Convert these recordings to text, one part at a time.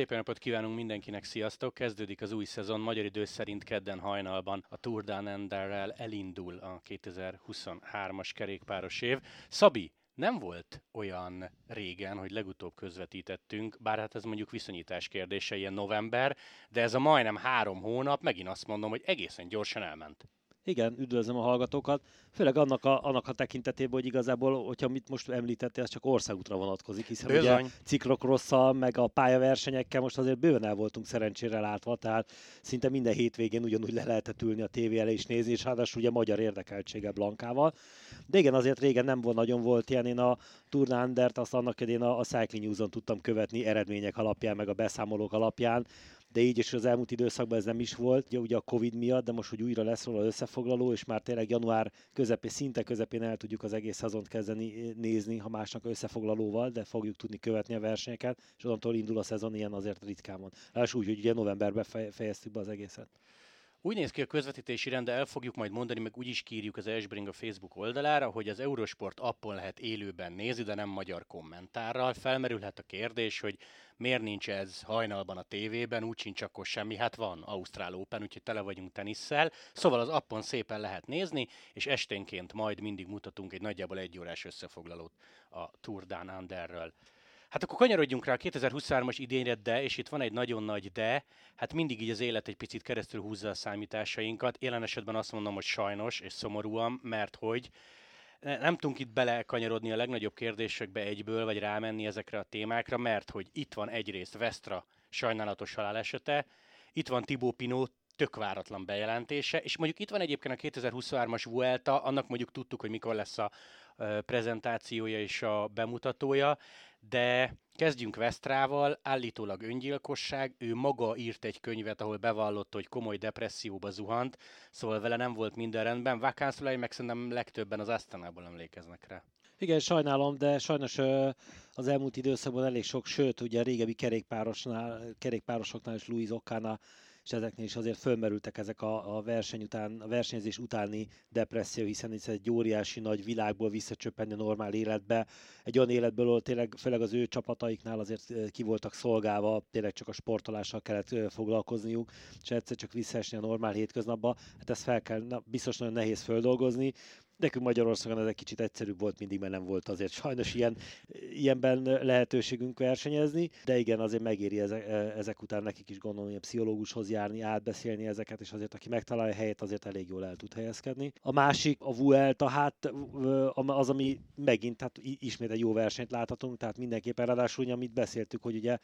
szép napot kívánunk mindenkinek, sziasztok! Kezdődik az új szezon, magyar idő szerint kedden hajnalban a Tour Down Underrel elindul a 2023-as kerékpáros év. Szabi, nem volt olyan régen, hogy legutóbb közvetítettünk, bár hát ez mondjuk viszonyítás kérdése, ilyen november, de ez a majdnem három hónap, megint azt mondom, hogy egészen gyorsan elment. Igen, üdvözlöm a hallgatókat. Főleg annak a, annak a tekintetében, hogy igazából, hogyha mit most említettél, ez csak országútra vonatkozik, hiszen Bizony. ugye ciklokrosszal, meg a pályaversenyekkel most azért bőven el voltunk szerencsére látva, tehát szinte minden hétvégén ugyanúgy le lehetett ülni a tévé elé és nézni, és ráadásul ugye magyar érdekeltsége Blankával. De igen, azért régen nem volt, nagyon volt ilyen, én a Turnandert azt annak idén a, a Cycling News-on tudtam követni eredmények alapján, meg a beszámolók alapján, de így is az elmúlt időszakban ez nem is volt, ugye, ugye a Covid miatt, de most, hogy újra lesz róla összefoglaló, és már tényleg január közepén, szinte közepén el tudjuk az egész szezont kezdeni nézni, ha másnak összefoglalóval, de fogjuk tudni követni a versenyeket, és onnantól indul a szezon, ilyen azért ritkán van. És úgy, hogy ugye novemberben fejeztük be az egészet. Úgy néz ki a közvetítési rend, de el fogjuk majd mondani, meg úgy is kírjuk az Esbring a Facebook oldalára, hogy az Eurosport appon lehet élőben nézni, de nem magyar kommentárral. Felmerülhet a kérdés, hogy miért nincs ez hajnalban a tévében, úgy sincs akkor semmi, hát van Ausztrál Open, úgyhogy tele vagyunk tenisszel. Szóval az appon szépen lehet nézni, és esténként majd mindig mutatunk egy nagyjából egy órás összefoglalót a Tour Down Underről. Hát akkor kanyarodjunk rá a 2023-as idényre, de, és itt van egy nagyon nagy de, hát mindig így az élet egy picit keresztül húzza a számításainkat. Jelen esetben azt mondom, hogy sajnos és szomorúan, mert hogy nem tudunk itt belekanyarodni a legnagyobb kérdésekbe egyből, vagy rámenni ezekre a témákra, mert hogy itt van egyrészt Vestra sajnálatos halálesete, itt van Tibó Pinó tök váratlan bejelentése, és mondjuk itt van egyébként a 2023-as Vuelta, annak mondjuk tudtuk, hogy mikor lesz a prezentációja és a bemutatója, de kezdjünk Vesztrával, állítólag öngyilkosság, ő maga írt egy könyvet, ahol bevallotta, hogy komoly depresszióba zuhant, szóval vele nem volt minden rendben. Vakánszulai meg szerintem legtöbben az Asztanából emlékeznek rá. Igen, sajnálom, de sajnos az elmúlt időszakban elég sok, sőt, ugye a régebbi kerékpárosnál, kerékpárosoknál és Louis Okánál és ezeknél is azért fölmerültek ezek a, a verseny után, a versenyzés utáni depresszió, hiszen ez egy óriási nagy világból visszacsöppenni a normál életbe, egy olyan életből, ahol tényleg, főleg az ő csapataiknál azért ki voltak szolgálva, tényleg csak a sportolással kellett foglalkozniuk, és egyszer csak visszaesni a normál hétköznapba, hát ezt fel kell, na, biztos nagyon nehéz földolgozni, Nekünk Magyarországon ez egy kicsit egyszerűbb volt mindig, mert nem volt azért sajnos ilyen, ilyenben lehetőségünk versenyezni, de igen, azért megéri ezek, ezek után nekik is gondolom, hogy pszichológushoz járni, átbeszélni ezeket, és azért aki megtalálja a helyet, azért elég jól el tud helyezkedni. A másik, a Vuelta, hát az, ami megint, hát ismét egy jó versenyt láthatunk, tehát mindenképpen ráadásul, amit beszéltük, hogy ugye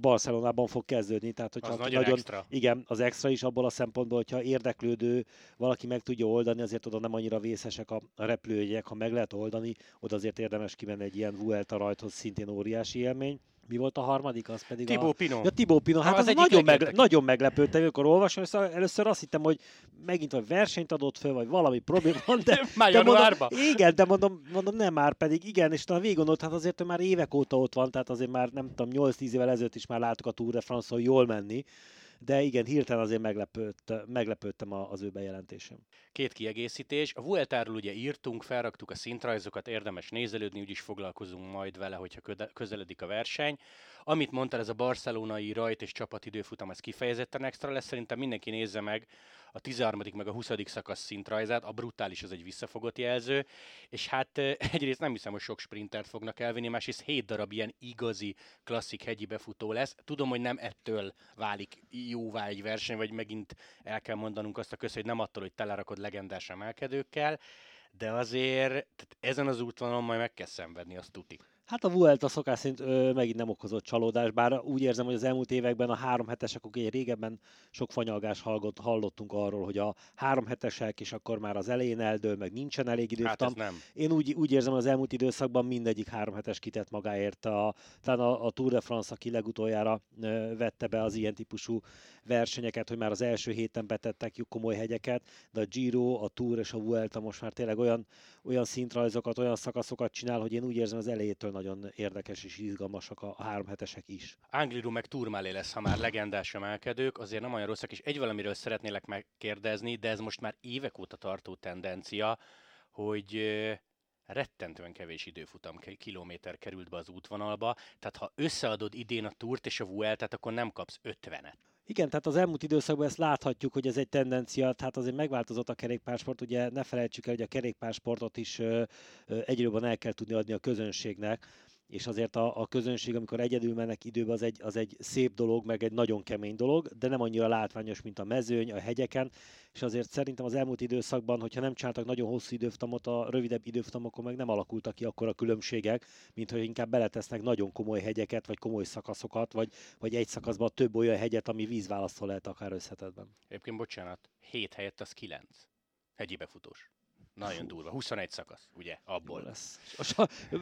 Barcelonában fog kezdődni, tehát hogyha az nagyon, nagyon extra. igen, az extra is abból a szempontból, hogyha érdeklődő valaki meg tudja oldani, azért oda nem annyira vészesek a, a repülőjegyek, ha meg lehet oldani, oda azért érdemes kimenni egy ilyen Vuelta rajthoz, szintén óriási élmény. Mi volt a harmadik? Az pedig Tibó a... Pino. Ja, Tibó Pino. Hát az, az nagyon, meg, nagyon meglepődtem, amikor olvasom, és először azt hittem, hogy megint vagy versenyt adott föl, vagy valami probléma van, de, már de mondom, igen, de mondom, mondom, nem már pedig, igen, és talán végig hát azért ő már évek óta ott van, tehát azért már nem tudom, 8-10 évvel ezelőtt is már láttuk a Tour de France-on jól menni, de igen, hirtelen azért meglepődt, meglepődtem az ő bejelentésem. Két kiegészítés. A Vueltáról ugye írtunk, felraktuk a szintrajzokat, érdemes nézelődni, úgyis foglalkozunk majd vele, hogyha közeledik a verseny. Amit mondtál, ez a barcelonai rajt és csapatidőfutam, ez kifejezetten extra lesz, szerintem mindenki nézze meg a 13. meg a 20. szakasz szintrajzát, a brutális az egy visszafogott jelző, és hát egyrészt nem hiszem, hogy sok sprintert fognak elvinni, másrészt 7 darab ilyen igazi klasszik hegyi befutó lesz. Tudom, hogy nem ettől válik jóvá egy verseny, vagy megint el kell mondanunk azt a közt, hogy nem attól, hogy telerakod legendás emelkedőkkel, de azért tehát ezen az útvonalon majd meg kell szenvedni, azt tuti. Hát a Vuelta szokás szerint ö, megint nem okozott csalódást, bár úgy érzem, hogy az elmúlt években a három hetesek, ugye régebben sok fanyalgás hallott, hallottunk arról, hogy a három hetesek, és akkor már az elején eldől, meg nincsen elég idő. Hát nem. Én úgy, úgy érzem, hogy az elmúlt időszakban mindegyik három hetes kitett magáért. A, talán a, a Tour de France, aki legutoljára ö, vette be az ilyen típusú versenyeket, hogy már az első héten betettek komoly hegyeket, de a Giro, a Tour és a Vuelta most már tényleg olyan, olyan szintrajzokat, olyan szakaszokat csinál, hogy én úgy érzem, az elejétől nagyon érdekes és izgalmasak a, a három hetesek is. Angliru meg Turmálé lesz, ha már legendás emelkedők, azért nem olyan rosszak, és egy valamiről szeretnélek megkérdezni, de ez most már évek óta tartó tendencia, hogy rettentően kevés időfutam kilométer került be az útvonalba, tehát ha összeadod idén a túrt és a Vueltát, akkor nem kapsz 50-et. Igen, tehát az elmúlt időszakban ezt láthatjuk, hogy ez egy tendencia, tehát azért megváltozott a kerékpársport, ugye ne felejtsük el, hogy a kerékpársportot is egyre jobban el kell tudni adni a közönségnek, és azért a, a közönség, amikor egyedül mennek időbe, az egy, az egy szép dolog, meg egy nagyon kemény dolog, de nem annyira látványos, mint a mezőny, a hegyeken, és azért szerintem az elmúlt időszakban, hogyha nem csináltak nagyon hosszú időfutamot, a rövidebb időfutamokon meg nem alakultak ki akkor a különbségek, mint hogy inkább beletesznek nagyon komoly hegyeket, vagy komoly szakaszokat, vagy, vagy egy szakaszban több olyan hegyet, ami vízválasztó lehet akár összetetben. Egyébként bocsánat, 7 helyett az 9. Hegyi befutós. Nagyon durva. 21 szakasz, ugye, abból. Jó, lesz.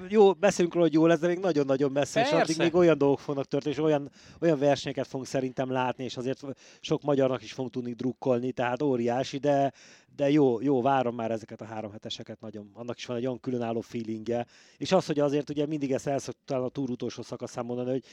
jó, beszélünk róla, hogy jó lesz, de még nagyon-nagyon messze, Persze. és addig még olyan dolgok fognak történni, és olyan, olyan versenyeket fogunk szerintem látni, és azért sok magyarnak is fogunk tudni drukkolni, tehát óriási, de, de jó, jó, várom már ezeket a három heteseket nagyon. Annak is van egy olyan különálló feelingje. És az, hogy azért ugye mindig ezt elszoktam a túr utolsó szakaszán mondani, hogy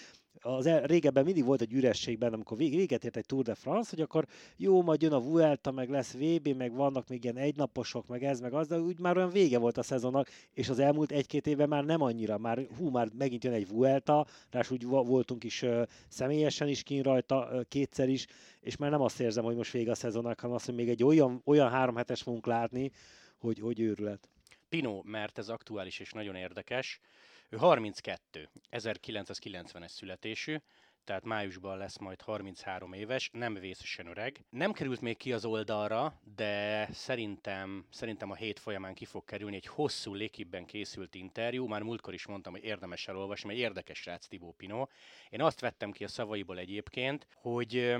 az el, régebben mindig volt egy ürességben, amikor véget ért egy Tour de France, hogy akkor jó, majd jön a Vuelta, meg lesz VB, meg vannak még ilyen egynaposok, meg ez, meg az, de úgy már olyan vége volt a szezonnak, és az elmúlt egy-két évben már nem annyira, már hú, már megint jön egy Vuelta, rás úgy voltunk is uh, személyesen is kín rajta, uh, kétszer is, és már nem azt érzem, hogy most vége a szezonnak, hanem azt, hogy még egy olyan, olyan három hetes fogunk látni, hogy, hogy őrület. Pino, mert ez aktuális és nagyon érdekes. Ő 32, 1990-es születésű, tehát májusban lesz majd 33 éves, nem vészesen öreg. Nem került még ki az oldalra, de szerintem, szerintem a hét folyamán ki fog kerülni egy hosszú lékibben készült interjú. Már múltkor is mondtam, hogy érdemes elolvasni, mert érdekes rác Tibó Pino. Én azt vettem ki a szavaiból egyébként, hogy,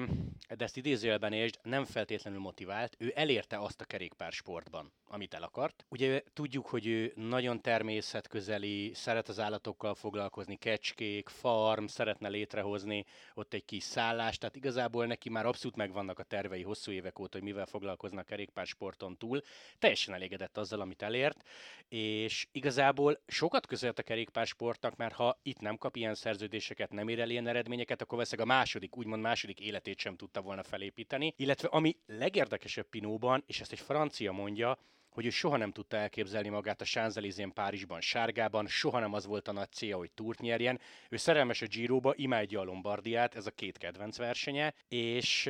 de ezt idézőjelben és nem feltétlenül motivált, ő elérte azt a kerékpár sportban, amit el akart. Ugye tudjuk, hogy ő nagyon természetközeli, szeret az állatokkal foglalkozni, kecskék, farm, szeretne létrehozni ott egy kis szállás, tehát igazából neki már abszolút megvannak a tervei hosszú évek óta, hogy mivel foglalkoznak kerékpársporton túl. Teljesen elégedett azzal, amit elért, és igazából sokat közölt a kerékpársportnak, mert ha itt nem kap ilyen szerződéseket, nem ér el ilyen eredményeket, akkor veszek a második, úgymond második életét sem tudta volna felépíteni. Illetve ami legérdekesebb Pinóban, és ezt egy francia mondja, hogy ő soha nem tudta elképzelni magát a Sánzelizén Párizsban sárgában, soha nem az volt a nagy célja, hogy túrt nyerjen. Ő szerelmes a Giroba, imádja a Lombardiát, ez a két kedvenc versenye, és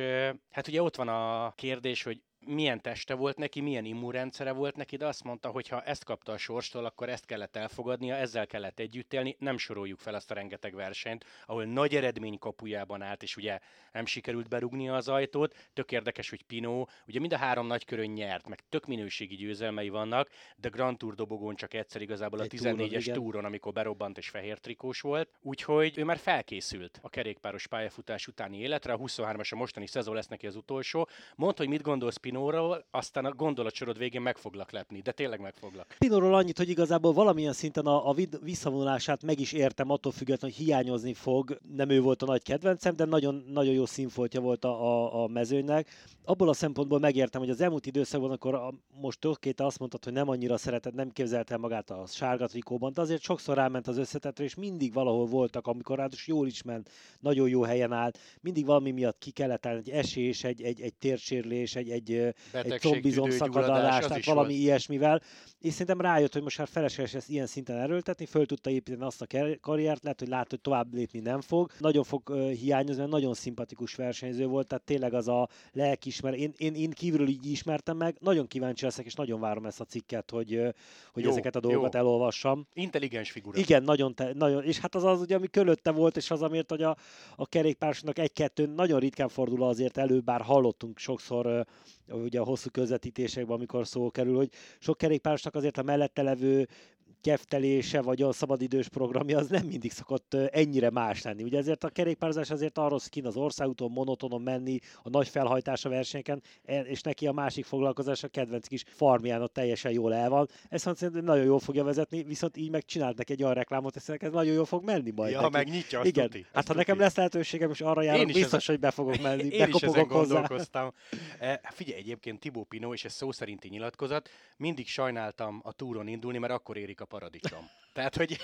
hát ugye ott van a kérdés, hogy milyen teste volt neki, milyen immunrendszere volt neki, de azt mondta, hogy ha ezt kapta a sorstól, akkor ezt kellett elfogadnia, ezzel kellett együtt élni, nem soroljuk fel azt a rengeteg versenyt, ahol nagy eredmény kapujában állt, és ugye nem sikerült berugnia az ajtót. Tök érdekes, hogy Pino, ugye mind a három nagy körön nyert, meg tök minőségi győzelmei vannak, de Grand Tour dobogón csak egyszer igazából a 14-es túron, túron, amikor berobbant és fehér trikós volt. Úgyhogy ő már felkészült a kerékpáros pályafutás utáni életre, a 23-as a mostani szezon lesz neki az utolsó. Mondd, hogy mit gondolsz Pinóról, aztán a gondolatsorod végén meg foglak lepni, de tényleg meg foglak. Pinóról annyit, hogy igazából valamilyen szinten a, a visszavonulását meg is értem, attól függetlenül, hogy hiányozni fog. Nem ő volt a nagy kedvencem, de nagyon, nagyon jó színfoltja volt a, a, a mezőnynek. Abból a szempontból megértem, hogy az elmúlt időszakban, akkor a, most tökéte azt mondtad, hogy nem annyira szeretett, nem képzelte magát a sárga trikóban, de azért sokszor ráment az összetetre, és mindig valahol voltak, amikor ráadásul jól is ment, nagyon jó helyen állt, mindig valami miatt ki kellett állni, egy esés, egy, egy, egy térsérlés, egy, egy, egy combizom szakadalás, tehát valami volt. ilyesmivel. És szerintem rájött, hogy most már felesleges ezt ilyen szinten erőltetni, föl tudta építeni azt a karriert, lehet, hogy lát, hogy tovább lépni nem fog. Nagyon fog uh, hiányozni, mert nagyon szimpatikus versenyző volt, tehát tényleg az a lelkismer. Én, én, én kívülről így ismertem meg, nagyon kíváncsi leszek, és nagyon várom ezt a cikket, hogy, hogy jó, ezeket a dolgokat jó. elolvassam. Intelligens figura. Igen, nagyon, te, nagyon, és hát az az, ugye, ami körülötte volt, és az, amiért hogy a, a kerékpársnak egy-kettő nagyon ritkán fordul azért elő, bár hallottunk sokszor ugye a hosszú közvetítésekben, amikor szó kerül, hogy sok kerékpárosnak azért a mellette levő keftelése vagy a szabadidős programja az nem mindig szokott ennyire más lenni. Ugye ezért a kerékpározás azért arról szkin az országúton monotonon menni, a nagy felhajtása versenyeken, e, és neki a másik foglalkozás a kedvenc kis farmján ott teljesen jól el van. Ezt szerintem nagyon jól fogja vezetni, viszont így meg csinált neki egy olyan reklámot, hogy ez nagyon jól fog menni majd. Ja, neki. nyitja, Igen. Tuti, hát ha tuti. nekem lesz lehetőségem, és arra járok, biztos, ezen... hogy be fogok menni. Én is ezen hozzá. gondolkoztam. E, figyelj, egyébként Tibó Pino, és ez szó szerinti nyilatkozat, mindig sajnáltam a túron indulni, mert akkor érik a paradicsom. Tehát, hogy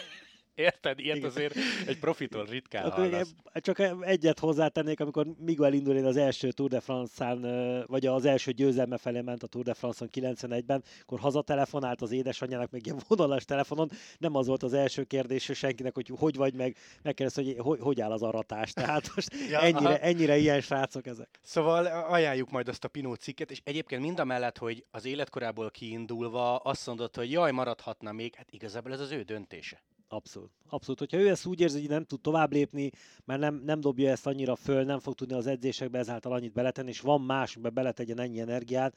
Érted? Ilyet Igen. azért egy profitól ritkán hallasz. Csak egyet hozzátennék, amikor Miguel Indurain az első Tour de France-án, vagy az első győzelme felé ment a Tour de France-on 91-ben, akkor hazatelefonált az édesanyjának meg ilyen vonalas telefonon, nem az volt az első kérdés senkinek, hogy hogy vagy meg, megkérdezte, hogy hogy, hogy áll az aratás. Tehát most ja, ennyire, ennyire ilyen srácok ezek. Szóval ajánljuk majd azt a Pinó cikket, és egyébként mind a mellett, hogy az életkorából kiindulva azt mondott, hogy jaj, maradhatna még, hát igazából ez az ő döntése. Abszolút. Abszolút. Hogyha ő ezt úgy érzi, hogy nem tud tovább lépni, mert nem, nem dobja ezt annyira föl, nem fog tudni az edzésekbe ezáltal annyit beletenni, és van más, amiben beletegyen ennyi energiát,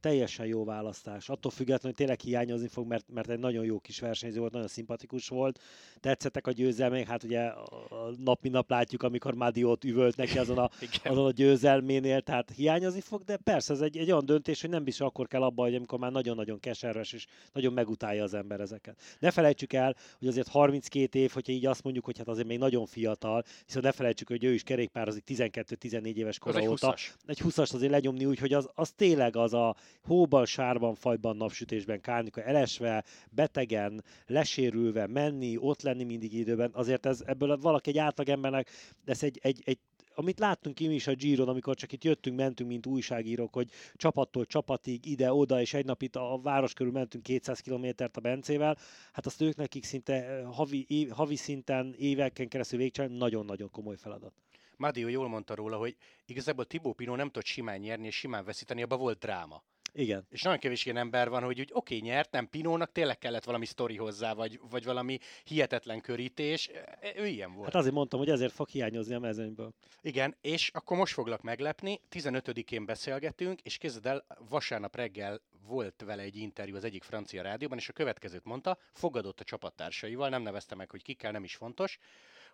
teljesen jó választás. Attól függetlenül, hogy tényleg hiányozni fog, mert, mert egy nagyon jó kis versenyző volt, nagyon szimpatikus volt. Tetszettek a győzelmek, hát ugye a nap mint nap látjuk, amikor Madiot üvölt neki azon a, azon a győzelménél, tehát hiányozni fog, de persze ez egy, egy olyan döntés, hogy nem biztos akkor kell abba, hogy amikor már nagyon-nagyon keserves és nagyon megutálja az ember ezeket. Ne felejtsük el, hogy azért 32 év, hogyha így azt mondjuk, hogy hát azért még nagyon fiatal, hiszen ne felejtsük, hogy ő is kerékpározik 12-14 éves kora óta. Egy 20-as azért lenyomni úgy, hogy az, az tényleg az a hóban, sárban, fajban, napsütésben, kárnika elesve, betegen, lesérülve, menni, ott lenni mindig időben, azért ez, ebből valaki egy átlagembernek, ez egy, egy, egy amit láttunk ki mi is a Giron, amikor csak itt jöttünk, mentünk, mint újságírók, hogy csapattól csapatig, ide-oda, és egy nap itt a város körül mentünk 200 kilométert a Bencével, hát azt ők nekik szinte havi, év, havi szinten, éveken keresztül végcsinálni, nagyon-nagyon komoly feladat. Mádió jól mondta róla, hogy igazából Tibó Pino nem tudott simán nyerni és simán veszíteni, abban volt dráma. Igen. És nagyon kevés ilyen ember van, hogy úgy oké, okay, nyert, nem Pinónak tényleg kellett valami sztori hozzá, vagy, vagy valami hihetetlen körítés. Ő ilyen volt. Hát azért mondtam, hogy ezért fog hiányozni a mezőnyből. Igen, és akkor most foglak meglepni. 15-én beszélgetünk, és kezded el, vasárnap reggel volt vele egy interjú az egyik francia rádióban, és a következőt mondta, fogadott a csapattársaival, nem nevezte meg, hogy kikkel, nem is fontos,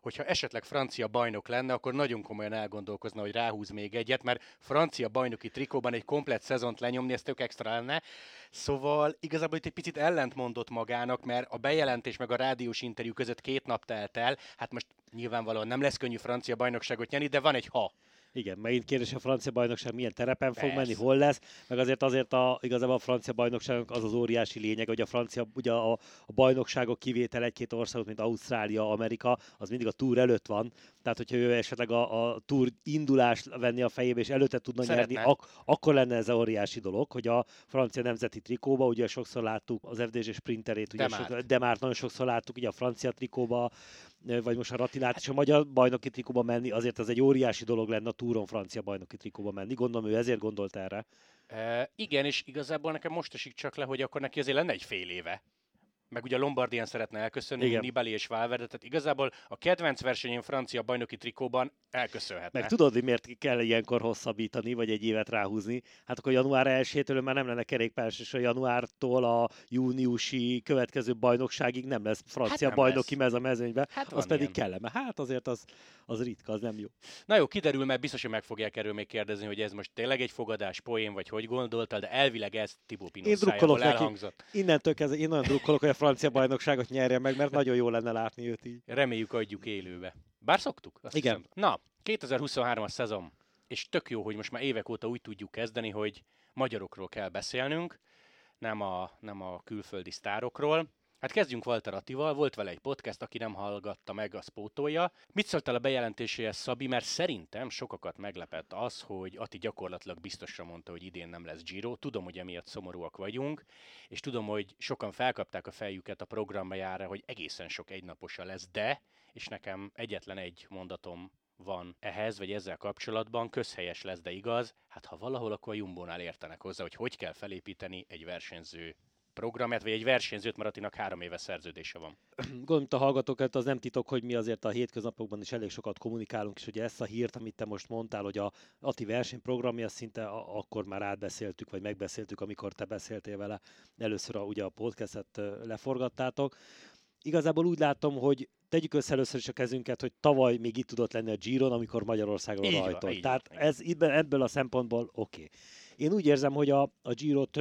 hogyha esetleg francia bajnok lenne, akkor nagyon komolyan elgondolkozna, hogy ráhúz még egyet, mert francia bajnoki trikóban egy komplet szezont lenyomni, ez tök extra lenne. Szóval igazából itt egy picit ellentmondott magának, mert a bejelentés meg a rádiós interjú között két nap telt el, hát most nyilvánvalóan nem lesz könnyű francia bajnokságot nyerni, de van egy ha. Igen, megint kérdés, a francia bajnokság milyen terepen Persze. fog menni, hol lesz, meg azért azért a, igazából a francia bajnokságnak az az óriási lényeg, hogy a francia, ugye a, a bajnokságok kivétel egy-két országot, mint Ausztrália, Amerika, az mindig a túr előtt van, tehát hogyha ő esetleg a, a túr indulást venni a fejébe, és előtte tudna Szeretne. nyerni, ak- akkor lenne ez a óriási dolog, hogy a francia nemzeti trikóba, ugye sokszor láttuk az FDZ sprinterét, ugye de, sok, de már nagyon sokszor láttuk, ugye a francia trikóba, vagy most a Ratilát és a magyar bajnoki trikóba menni, azért ez egy óriási dolog lenne a túron francia bajnoki trikóba menni. Gondolom ő ezért gondolt erre. E, igen, és igazából nekem most esik csak le, hogy akkor neki azért lenne egy fél éve meg ugye Lombardián szeretne elköszönni, Igen. Nibali és Valverde, tehát igazából a kedvenc versenyén francia bajnoki trikóban elköszönhetne. Meg tudod, hogy miért kell ilyenkor hosszabbítani, vagy egy évet ráhúzni? Hát akkor január 1-től már nem lenne kerékpáros, és a januártól a júniusi következő bajnokságig nem lesz francia hát nem bajnoki lesz. mez a mezőnybe, hát az pedig ilyen. kellene. Hát azért az, az ritka, az nem jó. Na jó, kiderül, mert biztos, hogy meg fogják erről még kérdezni, hogy ez most tényleg egy fogadás, poén, vagy hogy gondoltál, de elvileg ez Tibó Pinot én elhangzott. Innentől kezdve én nagyon drukkolok, hogy a francia bajnokságot nyerje meg, mert nagyon jó lenne látni őt így. Reméljük adjuk élőbe. Bár szoktuk. Azt Igen. Hiszem. Na, 2023-as szezon, és tök jó, hogy most már évek óta úgy tudjuk kezdeni, hogy magyarokról kell beszélnünk, nem a, nem a külföldi sztárokról. Hát kezdjünk Walter Attival, volt vele egy podcast, aki nem hallgatta meg, a spótolja. Mit szóltál a bejelentéséhez, Szabi? Mert szerintem sokakat meglepett az, hogy Ati gyakorlatilag biztosra mondta, hogy idén nem lesz Giro. Tudom, hogy emiatt szomorúak vagyunk, és tudom, hogy sokan felkapták a fejüket a programjára, hogy egészen sok egynaposa lesz, de, és nekem egyetlen egy mondatom van ehhez, vagy ezzel kapcsolatban, közhelyes lesz, de igaz, hát ha valahol, akkor a Jumbónál értenek hozzá, hogy hogy kell felépíteni egy versenyző programját, vagy egy versenyzőt, mert Attinak három éves szerződése van. Gondolom, a hallgatókat az nem titok, hogy mi azért a hétköznapokban is elég sokat kommunikálunk, és ugye ezt a hírt, amit te most mondtál, hogy a Ati versenyprogramja szinte akkor már átbeszéltük, vagy megbeszéltük, amikor te beszéltél vele először a, ugye a podcastet leforgattátok. Igazából úgy látom, hogy tegyük össze először is a kezünket, hogy tavaly még itt tudott lenni a Giron, amikor Magyarországon rajtolt. Tehát ez, ebből a szempontból oké. Okay. Én úgy érzem, hogy a, a Girot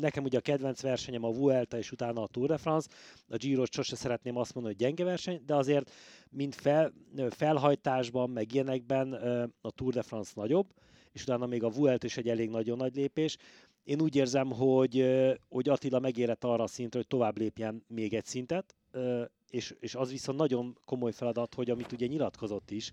nekem ugye a kedvenc versenyem a Vuelta és utána a Tour de France. A giro sose szeretném azt mondani, hogy gyenge verseny, de azért mint fel, felhajtásban, meg ilyenekben a Tour de France nagyobb, és utána még a Vuelta is egy elég nagyon nagy lépés. Én úgy érzem, hogy, hogy Attila megérett arra a szintre, hogy tovább lépjen még egy szintet, és, és az viszont nagyon komoly feladat, hogy amit ugye nyilatkozott is,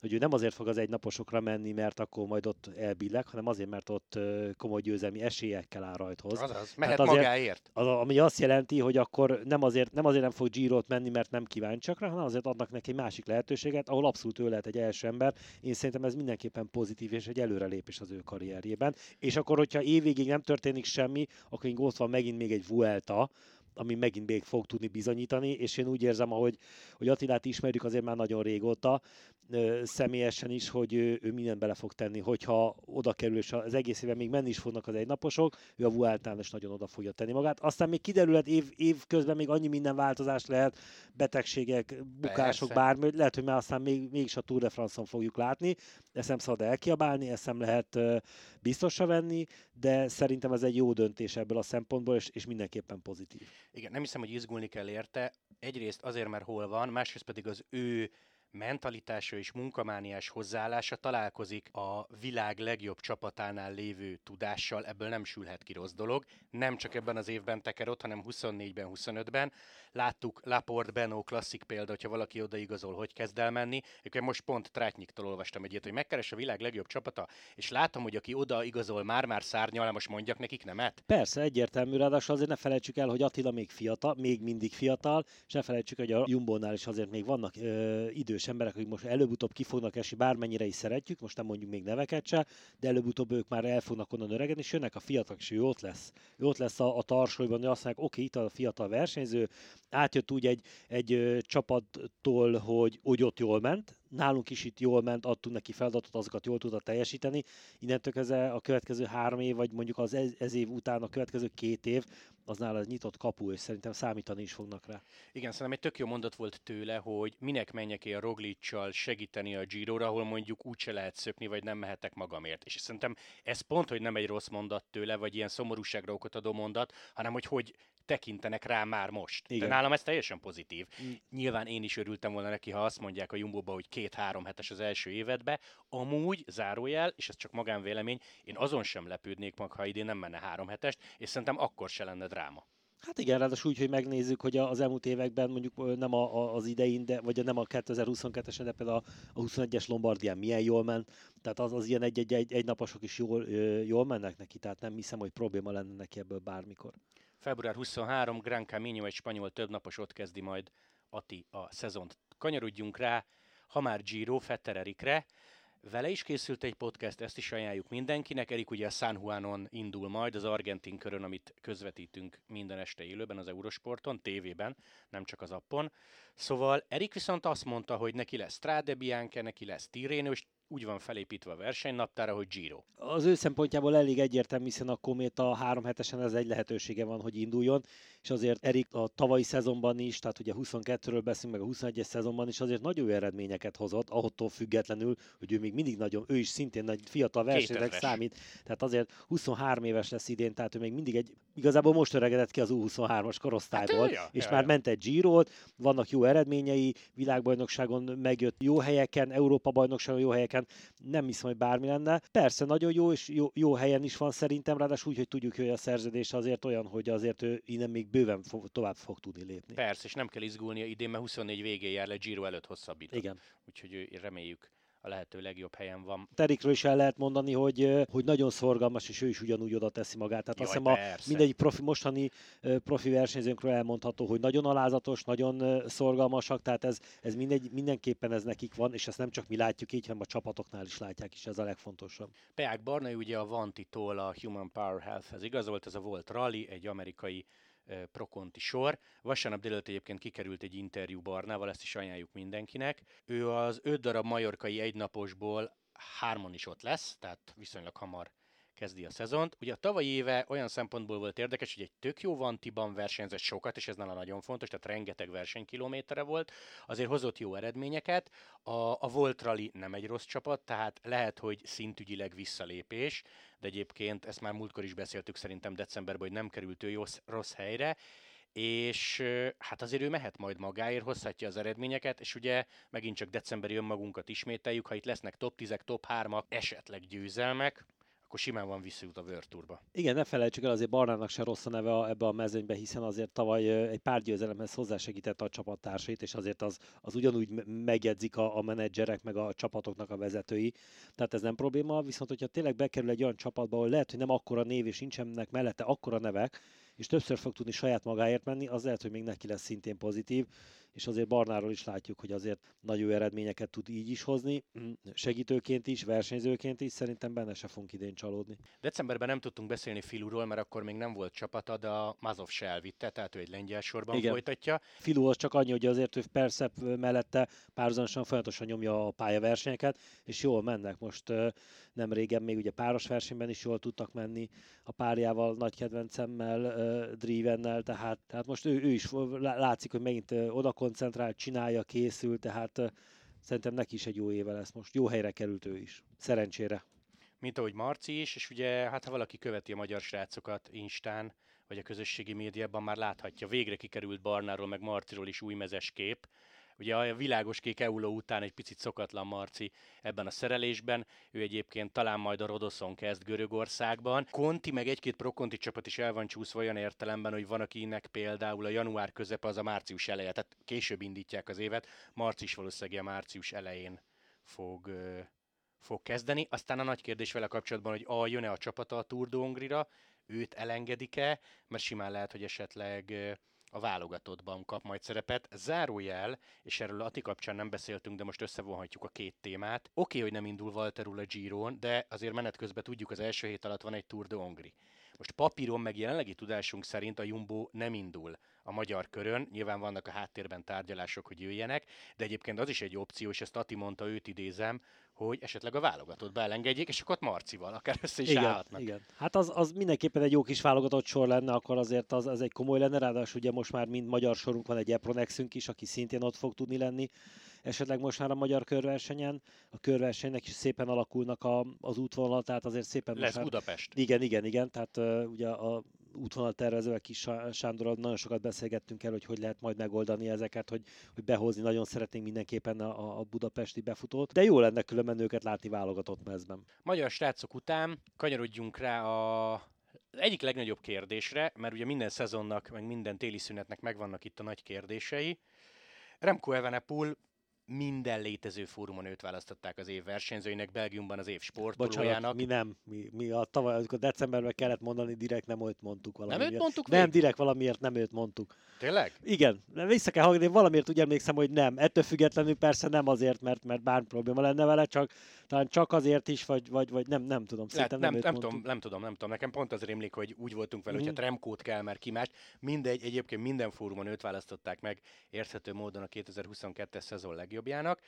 hogy ő nem azért fog az egynaposokra menni, mert akkor majd ott elbilleg, hanem azért, mert ott komoly győzelmi esélyekkel áll rajthoz. Azaz, mehet azért, magáért. Az, ami azt jelenti, hogy akkor nem azért, nem azért nem fog Girot menni, mert nem kíváncsiak rá, hanem azért adnak neki egy másik lehetőséget, ahol abszolút ő lehet egy első ember. Én szerintem ez mindenképpen pozitív és egy előrelépés az ő karrierjében. És akkor, hogyha évvégig nem történik semmi, akkor ott van megint még egy Vuelta, ami megint még fog tudni bizonyítani, és én úgy érzem, ahogy hogy Attilát ismerjük azért már nagyon régóta, személyesen is, hogy ő, ő mindent bele fog tenni, hogyha oda kerül, és az egész éven még menni is fognak az egynaposok, ő a Vueltán is nagyon oda fogja tenni magát. Aztán még kiderülhet év, év közben még annyi minden változás lehet, betegségek, bukások, Persze. bármi, lehet, hogy már aztán még, mégis a Tour de France-on fogjuk látni, ezt nem szabad elkiabálni, ezt nem lehet biztosra venni, de szerintem ez egy jó döntés ebből a szempontból, és, és mindenképpen pozitív. Igen, nem hiszem, hogy izgulni kell érte. Egyrészt azért, mert hol van, másrészt pedig az ő mentalitása és munkamániás hozzáállása találkozik a világ legjobb csapatánál lévő tudással, ebből nem sülhet ki rossz dolog. Nem csak ebben az évben teker ott, hanem 24-ben, 25-ben. Láttuk Laport, Benó klasszik példa, hogyha valaki odaigazol, hogy kezd el menni. Én most pont Trátnyiktól olvastam egyet, hogy megkeres a világ legjobb csapata, és látom, hogy aki oda igazol, már-már szárnyal, most mondjak nekik nemet. Persze, egyértelmű, ráadásul azért ne felejtsük el, hogy Attila még fiatal, még mindig fiatal, és ne felejtsük, hogy a Jumbónál is azért még vannak ö, idős emberek, akik most előbb-utóbb ki fognak esni, bármennyire is szeretjük, most nem mondjuk még neveket se, de előbb-utóbb ők már el fognak onnan öregedni, és jönnek a fiatalok, és ő ott lesz. Ő ott lesz a, a tarsolyban, hogy azt mondják, oké, itt a fiatal versenyző, átjött úgy egy, egy csapattól, hogy úgy ott jól ment, nálunk is itt jól ment, adtunk neki feladatot, azokat jól tudta teljesíteni. Innentől kezdve a következő három év, vagy mondjuk az ez, ez év után a következő két év, az nála ez nyitott kapu, és szerintem számítani is fognak rá. Igen, szerintem egy tök jó mondat volt tőle, hogy minek menjek én Roglicsal segíteni a giro ahol mondjuk úgyse lehet szökni, vagy nem mehetek magamért. És szerintem ez pont, hogy nem egy rossz mondat tőle, vagy ilyen szomorúságra okot adó mondat, hanem hogy hogy tekintenek rá már most. Igen. De nálam ez teljesen pozitív. Mm. Nyilván én is örültem volna neki, ha azt mondják a Jumbo-ba, hogy két-három hetes az első évedbe. Amúgy, zárójel, és ez csak magánvélemény, én azon sem lepődnék meg, ha idén nem menne három hetest, és szerintem akkor se lenne dráma. Hát igen, ráadásul úgy, hogy megnézzük, hogy az elmúlt években mondjuk nem a, a, az idején, de, vagy nem a 2022-esen, de például a 21-es Lombardián milyen jól ment, tehát az, az ilyen egy-egy egy, egy naposok is jól, jól mennek neki, tehát nem hiszem, hogy probléma lenne neki ebből bármikor. Február 23, Gran Camino egy spanyol többnapos ott kezdi majd Ati a szezont. Kanyarodjunk rá, ha már Giro, Fetter Erikre. Vele is készült egy podcast, ezt is ajánljuk mindenkinek. Erik ugye a San Juanon indul majd, az argentin körön, amit közvetítünk minden este élőben az Eurosporton, tévében, nem csak az appon. Szóval Erik viszont azt mondta, hogy neki lesz Strade Bianca, neki lesz Tirreno, és úgy van felépítve a versenynaptára, hogy Giro. Az ő szempontjából elég egyértelmű, hiszen a Kométa három hetesen ez egy lehetősége van, hogy induljon, és azért Erik a tavalyi szezonban is, tehát ugye 22-ről beszélünk, meg a 21-es szezonban is azért nagyon jó eredményeket hozott, ahottól függetlenül, hogy ő még mindig nagyon, ő is szintén nagy fiatal versenynek számít, tehát azért 23 éves lesz idén, tehát ő még mindig egy, igazából most öregedett ki az U23-as korosztályból, hát, ja, és ja, már ja. ment egy giro vannak jó eredményei, világbajnokságon megjött jó helyeken, Európa bajnokságon jó helyeken, nem hiszem, hogy bármi lenne. Persze nagyon jó, és jó, jó helyen is van szerintem, ráadásul úgy, hogy tudjuk, hogy a szerződés azért olyan, hogy azért ő innen még bőven fog, tovább fog tudni lépni. Persze, és nem kell izgulnia idén, mert 24 végén jár le Giro előtt hosszabbított. Igen. Úgyhogy reméljük a lehető legjobb helyen van. Terikről is el lehet mondani, hogy, hogy nagyon szorgalmas, és ő is ugyanúgy oda teszi magát. Tehát Jaj, azt hiszem a mindegyik profi, mostani profi versenyzőnkről elmondható, hogy nagyon alázatos, nagyon szorgalmasak, tehát ez, ez mindegy, mindenképpen ez nekik van, és ezt nem csak mi látjuk így, hanem a csapatoknál is látják, és ez a legfontosabb. Peák Barnai ugye a Vantitól a Human Power Health-hez igazolt, ez a volt rally, egy amerikai prokonti sor. Vasárnap délelőtt egyébként kikerült egy interjú Barnával, ezt is ajánljuk mindenkinek. Ő az öt darab majorkai egynaposból hárman is ott lesz, tehát viszonylag hamar kezdi a szezont. Ugye a tavalyi éve olyan szempontból volt érdekes, hogy egy tök jó Vantiban versenyzett sokat, és ez nála nagyon fontos, tehát rengeteg versenykilométerre volt, azért hozott jó eredményeket. A, a Volt Rally nem egy rossz csapat, tehát lehet, hogy szintügyileg visszalépés, de egyébként ezt már múltkor is beszéltük szerintem decemberben, hogy nem került ő jó, rossz helyre, és hát azért ő mehet majd magáért, hozhatja az eredményeket, és ugye megint csak decemberi önmagunkat ismételjük, ha itt lesznek top 10 top 3-ak, esetleg győzelmek, akkor simán van visszajut a World Tourba. Igen, ne felejtsük el, azért Barnának se rossz a neve ebbe a mezőnybe, hiszen azért tavaly egy pár győzelemhez hozzásegítette a csapattársait, és azért az, az ugyanúgy megjegyzik a, a menedzserek, meg a csapatoknak a vezetői. Tehát ez nem probléma, viszont hogyha tényleg bekerül egy olyan csapatba, ahol lehet, hogy nem akkora név, és nincsenek mellette akkora nevek, és többször fog tudni saját magáért menni, az lehet, hogy még neki lesz szintén pozitív és azért Barnáról is látjuk, hogy azért nagy jó eredményeket tud így is hozni, mm, segítőként is, versenyzőként is, szerintem benne se fogunk idén csalódni. Decemberben nem tudtunk beszélni Filúról, mert akkor még nem volt csapata, de a Mazov se elvitte, tehát ő egy lengyel sorban Igen. folytatja. Filú az csak annyi, hogy azért ő persze mellette párhuzamosan folyamatosan nyomja a pályaversenyeket, és jól mennek. Most nem régen még ugye páros versenyben is jól tudtak menni a párjával, nagy kedvencemmel, Drivennel, tehát, tehát most ő, ő is látszik, hogy megint oda koncentrál, csinálja, készül, tehát szerintem neki is egy jó éve lesz most. Jó helyre került ő is. Szerencsére. Mint ahogy Marci is, és ugye hát ha valaki követi a magyar srácokat Instán, vagy a közösségi médiában már láthatja, végre kikerült Barnáról, meg Marciról is új mezes kép, Ugye a világos kék Euló után egy picit szokatlan Marci ebben a szerelésben, ő egyébként talán majd a Rodoszon kezd Görögországban. Conti meg egy-két prokonti csapat is el van csúszva olyan értelemben, hogy van akinek például a január közepe az a március eleje, tehát később indítják az évet, Marci is valószínűleg a március elején fog, fog kezdeni. Aztán a nagy kérdés vele kapcsolatban, hogy a jön-e a csapata a Tour de Hongrira, őt elengedik-e, mert simán lehet, hogy esetleg a válogatottban kap majd szerepet. Zárójel, és erről Ati kapcsán nem beszéltünk, de most összevonhatjuk a két témát. Oké, okay, hogy nem indul Walterul a Giron, de azért menet közben tudjuk, az első hét alatt van egy Tour de Hongri. Most papíron meg jelenlegi tudásunk szerint a Jumbo nem indul a magyar körön. Nyilván vannak a háttérben tárgyalások, hogy jöjjenek, de egyébként az is egy opció, és ezt Ati mondta, őt idézem, hogy esetleg a válogatott beelengedjék, és akkor ott Marcival akár össze is igen, állhatnak. Igen. Hát az, az mindenképpen egy jó kis válogatott sor lenne, akkor azért az, az egy komoly lenne, ráadásul ugye most már mind magyar sorunk van, egy Epronexünk is, aki szintén ott fog tudni lenni esetleg most már a magyar körversenyen. A körversenynek is szépen alakulnak a, az útvonal, tehát azért szépen Lesz már... Budapest. Igen, igen, igen, tehát uh, ugye a útvonal tervezővel kis Sándorral nagyon sokat beszélgettünk el, hogy hogy lehet majd megoldani ezeket, hogy, hogy behozni. Nagyon szeretnénk mindenképpen a, a budapesti befutót, de jó lenne különben őket látni válogatott mezben. Magyar srácok után kanyarodjunk rá a egyik legnagyobb kérdésre, mert ugye minden szezonnak, meg minden téli szünetnek megvannak itt a nagy kérdései. Remco Evenepoel minden létező fórumon őt választották az év versenyzőinek, Belgiumban az év sportolójának. Bocsánat, mi nem. Mi, mi a tavaly, amikor decemberben kellett mondani, direkt nem őt mondtuk valamiért. Nem őt mondtuk Nem, még? direkt valamiért nem őt mondtuk. Tényleg? Igen, vissza kell hallgatni, valamiért úgy emlékszem, hogy nem. Ettől függetlenül persze nem azért, mert, mert bármi probléma lenne vele, csak talán csak azért is, vagy, vagy, vagy nem, nem tudom. Lehet, nem, nem, nem, tudom, nem tudom, nem tudom. Nekem pont az rémlik, hogy úgy voltunk vele, mm. hogyha Tremkót kell, mert ki más. Mindegy, egyébként minden fórumon őt választották meg érthető módon a 2022-es szezon legjobbjának.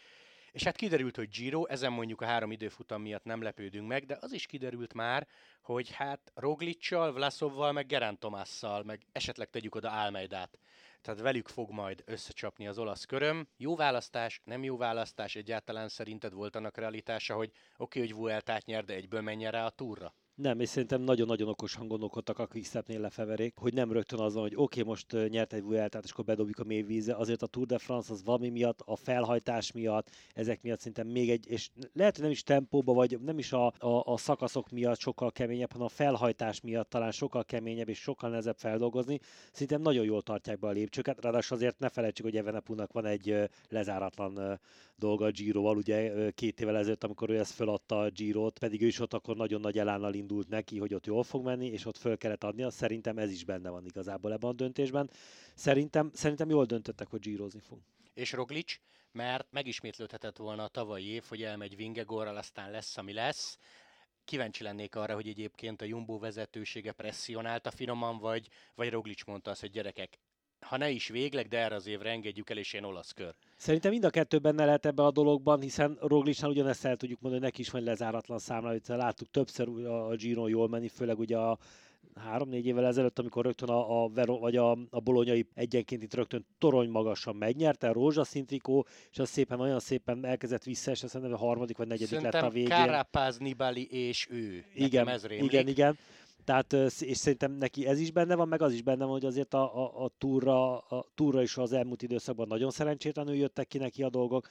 És hát kiderült, hogy Giro, ezen mondjuk a három időfutam miatt nem lepődünk meg, de az is kiderült már, hogy hát Roglicsal, Vlasovval, meg Gerán Tomásszal, meg esetleg tegyük oda Álmeidát. Tehát velük fog majd összecsapni az olasz köröm. Jó választás, nem jó választás, egyáltalán szerinted volt annak realitása, hogy oké, okay, hogy Vueltát nyer, de egyből menjen rá a túra? Nem, és szerintem nagyon-nagyon okosan gondolkodtak a Quickstepnél lefeverék, hogy nem rögtön az van, hogy oké, okay, most nyert egy Vueltát, és akkor bedobjuk a mély vízre. Azért a Tour de France az valami miatt, a felhajtás miatt, ezek miatt szerintem még egy, és lehet, hogy nem is tempóba, vagy nem is a, a, a szakaszok miatt sokkal keményebb, hanem a felhajtás miatt talán sokkal keményebb és sokkal nehezebb feldolgozni. Szerintem nagyon jól tartják be a lépcsőket, ráadásul azért ne felejtsük, hogy Evenepunak van egy lezáratlan dolga a Giroval, ugye két évvel ezelőtt, amikor ő ezt feladta a Girot, pedig ő is ott akkor nagyon nagy elánnal indult neki, hogy ott jól fog menni, és ott föl kellett adnia. Szerintem ez is benne van igazából ebben a döntésben. Szerintem, szerintem jól döntöttek, hogy Girozni fog. És Roglic, mert megismétlődhetett volna a tavalyi év, hogy elmegy Vingegorral, aztán lesz, ami lesz. Kíváncsi lennék arra, hogy egyébként a Jumbo vezetősége presszionálta finoman, vagy, vagy Roglic mondta azt, hogy gyerekek, ha ne is végleg, de erre az évre engedjük el, és én olasz kör. Szerintem mind a kettő benne lehet ebbe a dologban, hiszen Roglicnál ugyanezt el tudjuk mondani, hogy neki is van lezáratlan számla, hogy láttuk többször a Giro jól menni, főleg ugye a három-négy évvel ezelőtt, amikor rögtön a, a, Vero, vagy a, a bolonyai egyenként itt rögtön torony magasan megnyerte, a rózsaszín trikó, és az szépen olyan szépen elkezdett visszaesni, szerintem a harmadik vagy negyedik Szerintem lett a végén. Carapaz, Nibali és ő. Igen, ez igen, igen. Tehát, és szerintem neki ez is benne van, meg az is benne van, hogy azért a, a, a, túra, a túra is az elmúlt időszakban nagyon szerencsétlenül jöttek ki neki a dolgok.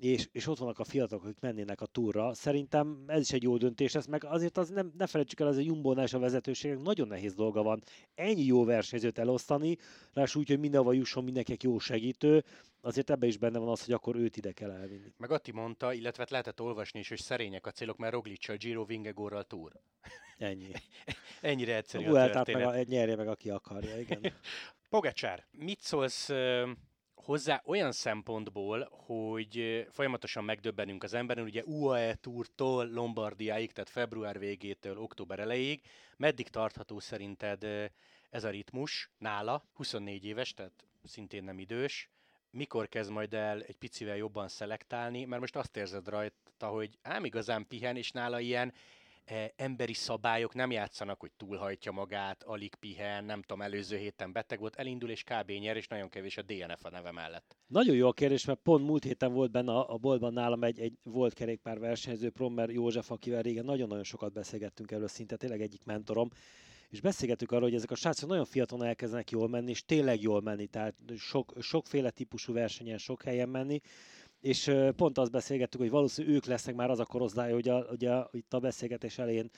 És, és ott vannak a fiatalok, akik mennének a túra. Szerintem ez is egy jó döntés lesz, meg azért az nem, ne felejtsük el, az a jumbo és a vezetőségnek nagyon nehéz dolga van ennyi jó versenyzőt elosztani, rás úgy, hogy mindenhova jusson mindenkinek jó segítő, azért ebbe is benne van az, hogy akkor őt ide kell elvinni. Meg Atti mondta, illetve hát lehetett olvasni is, hogy szerények a célok, mert Roglic-sal Giro Vingegorral túr. Ennyi. Ennyire egyszerű a, a meg a, nyerje meg, aki akarja, igen. Pogacsár, mit szólsz hozzá olyan szempontból, hogy folyamatosan megdöbbenünk az emberen, ugye UAE túrtól Lombardiáig, tehát február végétől október elejéig, meddig tartható szerinted ez a ritmus nála, 24 éves, tehát szintén nem idős, mikor kezd majd el egy picivel jobban szelektálni, mert most azt érzed rajta, hogy ám igazán pihen, és nála ilyen emberi szabályok nem játszanak, hogy túlhajtja magát, alig pihen, nem tudom, előző héten beteg volt, elindul és kb. nyer, és nagyon kevés a DNF a neve mellett. Nagyon jó a kérdés, mert pont múlt héten volt benne a, a boltban nálam egy, egy volt kerékpár versenyző, Prommer József, akivel régen nagyon-nagyon sokat beszélgettünk erről, szinte tényleg egyik mentorom, és beszélgetünk arról, hogy ezek a srácok nagyon fiatalon elkezdenek jól menni, és tényleg jól menni, tehát sok, sokféle típusú versenyen, sok helyen menni, és pont azt beszélgettük, hogy valószínűleg ők lesznek már az a korosztály, hogy a, ugye itt a beszélgetés elején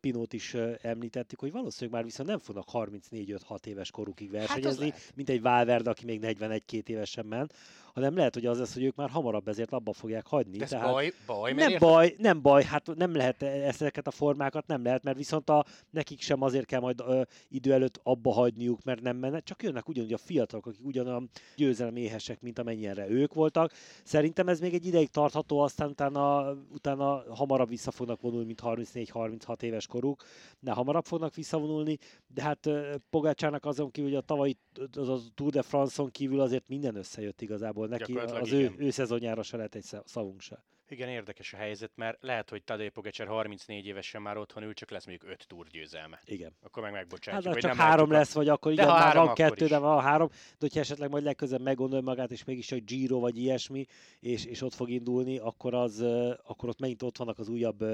Pinót is említettük, hogy valószínűleg már viszont nem fognak 34-5-6 éves korukig hát versenyezni, hát mint egy Valverde, aki még 41-2 évesen ment, hanem lehet, hogy az lesz, hogy ők már hamarabb ezért abba fogják hagyni. De ez Tehát baj, baj, nem érted? baj, nem baj, hát nem lehet ezeket a formákat, nem lehet, mert viszont a, nekik sem azért kell majd ö, idő előtt abba hagyniuk, mert nem menne, csak jönnek ugyanúgy a fiatalok, akik ugyanolyan győzelem éhesek, mint amennyire ők voltak. Szerintem ez még egy ideig tartható, aztán utána, utána hamarabb vissza fognak vonulni, mint 34-36 éves koruk, de hamarabb fognak visszavonulni, de hát Pogácsának azon kívül, hogy a tavalyi az a Tour de France-on kívül azért minden összejött igazából neki, az ő, ő szezonjára se lehet egy szavunk se. Igen, érdekes a helyzet, mert lehet, hogy Tadej Pogacar 34 évesen már otthon ül, csak lesz mondjuk 5 túr győzelme. Igen. Akkor meg megbocsátjuk. Hát, csak nem három lesz, vagy akkor igen, már három, van kettő, is. de van három. De hogyha esetleg majd legközelebb meggondolja magát, és mégis csak Giro vagy ilyesmi, és, és ott fog indulni, akkor, az, akkor ott megint ott vannak az újabb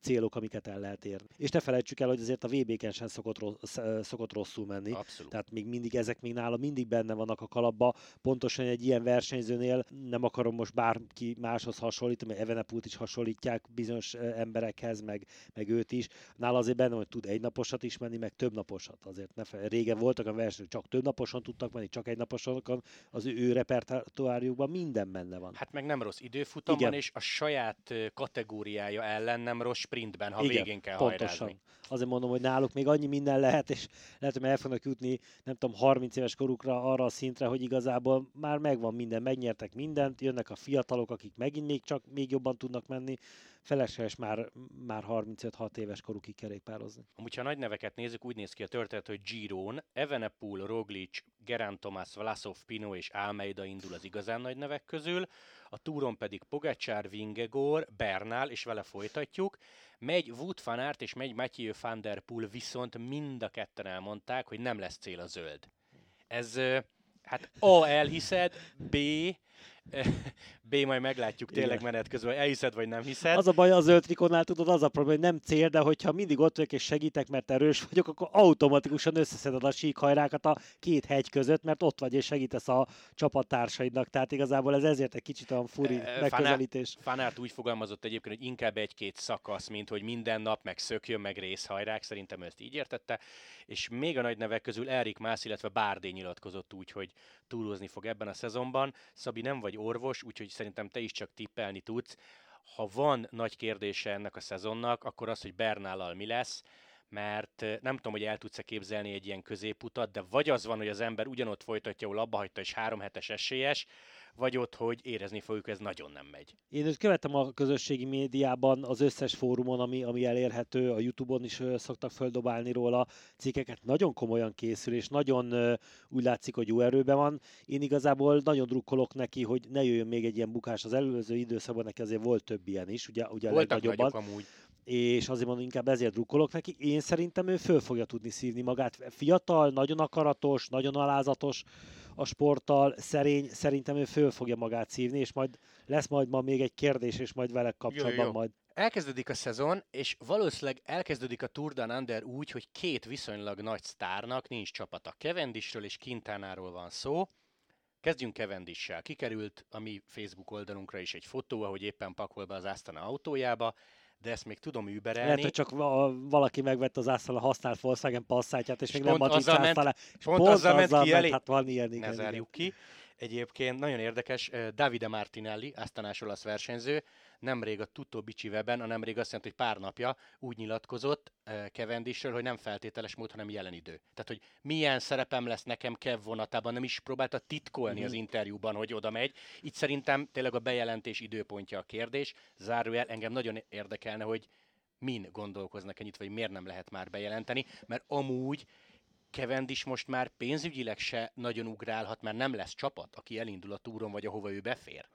célok, amiket el lehet érni. És ne felejtsük el, hogy azért a VB-ken sem szokott, rossz, szokott rosszul menni. Abszolút. Tehát még mindig ezek még nála mindig benne vannak a kalapba. Pontosan egy ilyen versenyzőnél nem akarom most bárki máshoz hasonlítani, Evenepult is hasonlít hasonlítják bizonyos emberekhez, meg, meg őt is. Nála azért benne, hogy tud egy naposat is menni, meg több naposat. Azért ne fel, régen voltak a versenyek, csak több naposan tudtak menni, csak egy naposan, az ő, ő repertoárjukban minden benne van. Hát meg nem rossz időfutamban, Igen. és a saját kategóriája ellen nem rossz sprintben, ha Igen, végén kell pontosan. hajrázni. Azért mondom, hogy náluk még annyi minden lehet, és lehet, hogy el fognak jutni, nem tudom, 30 éves korukra arra a szintre, hogy igazából már megvan minden, megnyertek mindent, jönnek a fiatalok, akik megint még csak még jobban tudnak menni, felesleges már, már 35-6 éves korukig kerékpározni. Amúgy, ha nagy neveket nézzük, úgy néz ki a történet, hogy Giron, Evenepoel, Roglic, Gerán Tomás, Vlasov, Pino és Almeida indul az igazán nagy nevek közül, a túron pedig Pogacsár, Vingegor, Bernál, és vele folytatjuk. Megy Wood van Aert és megy Mathieu van der Poel, viszont mind a ketten elmondták, hogy nem lesz cél a zöld. Ez hát A elhiszed, B B, majd meglátjuk tényleg menet közben, elhiszed vagy nem hiszed. Az a baj az zöld trikonál, tudod, az a probléma, hogy nem cél, de hogyha mindig ott vagyok és segítek, mert erős vagyok, akkor automatikusan összeszeded a síkhajrákat a két hegy között, mert ott vagy és segítesz a csapattársaidnak. Tehát igazából ez ezért egy kicsit olyan furi megközelítés. Fanárt úgy fogalmazott egyébként, hogy inkább egy-két szakasz, mint hogy minden nap meg szökjön, meg részhajrák, szerintem ezt így értette. És még a nagy nevek közül Erik Mász, illetve Bárdé nyilatkozott úgy, hogy túlozni fog ebben a szezonban. Szabi nem vagy orvos, úgyhogy szerintem te is csak tippelni tudsz. Ha van nagy kérdése ennek a szezonnak, akkor az, hogy Bernállal mi lesz, mert nem tudom, hogy el tudsz-e képzelni egy ilyen középutat, de vagy az van, hogy az ember ugyanott folytatja, ahol abba hagyta, és három hetes esélyes, vagy ott, hogy érezni fogjuk, ez nagyon nem megy. Én őt követem a közösségi médiában, az összes fórumon, ami, ami elérhető, a Youtube-on is szoktak földobálni róla cikkeket, nagyon komolyan készül, és nagyon úgy látszik, hogy jó erőben van. Én igazából nagyon drukkolok neki, hogy ne jöjjön még egy ilyen bukás. Az előző időszakban neki azért volt több ilyen is, ugye, ugye Voltak a legnagyobban. amúgy és azért mondom, inkább ezért drukkolok neki. Én szerintem ő föl fogja tudni szívni magát. Fiatal, nagyon akaratos, nagyon alázatos, a sporttal, szerény, szerintem ő föl fogja magát szívni, és majd lesz majd ma még egy kérdés, és majd vele kapcsolatban jó, jó. majd. Elkezdődik a szezon, és valószínűleg elkezdődik a Tour de Under úgy, hogy két viszonylag nagy sztárnak nincs csapata. Cavendishről és Quintánáról van szó. Kezdjünk Kevendissel. Kikerült a mi Facebook oldalunkra is egy fotó, ahogy éppen pakol be az Astana autójába, de ezt még tudom überelni. Lehet, hogy csak valaki megvett az Astana használt Volkswagen passzátját, és, és még nem matricázta le. És pont, pont azzal, azzal ment ki. Hát van ilyen, igen. Ne zárjuk ki. Egyébként nagyon érdekes, Davide Martinelli, Asztanás olasz versenyző, nemrég a Tutto Bicsi weben, a nemrég azt jelenti, hogy pár napja úgy nyilatkozott Kevendisről, hogy nem feltételes mód, hanem jelen idő. Tehát, hogy milyen szerepem lesz nekem Kev vonatában, nem is próbálta titkolni az mhm. interjúban, hogy oda megy. Itt szerintem tényleg a bejelentés időpontja a kérdés. Zárójel, engem nagyon érdekelne, hogy min gondolkoznak ennyit, vagy miért nem lehet már bejelenteni, mert amúgy Kevendis most már pénzügyileg se nagyon ugrálhat, mert nem lesz csapat, aki elindul a túron, vagy ahova ő befér.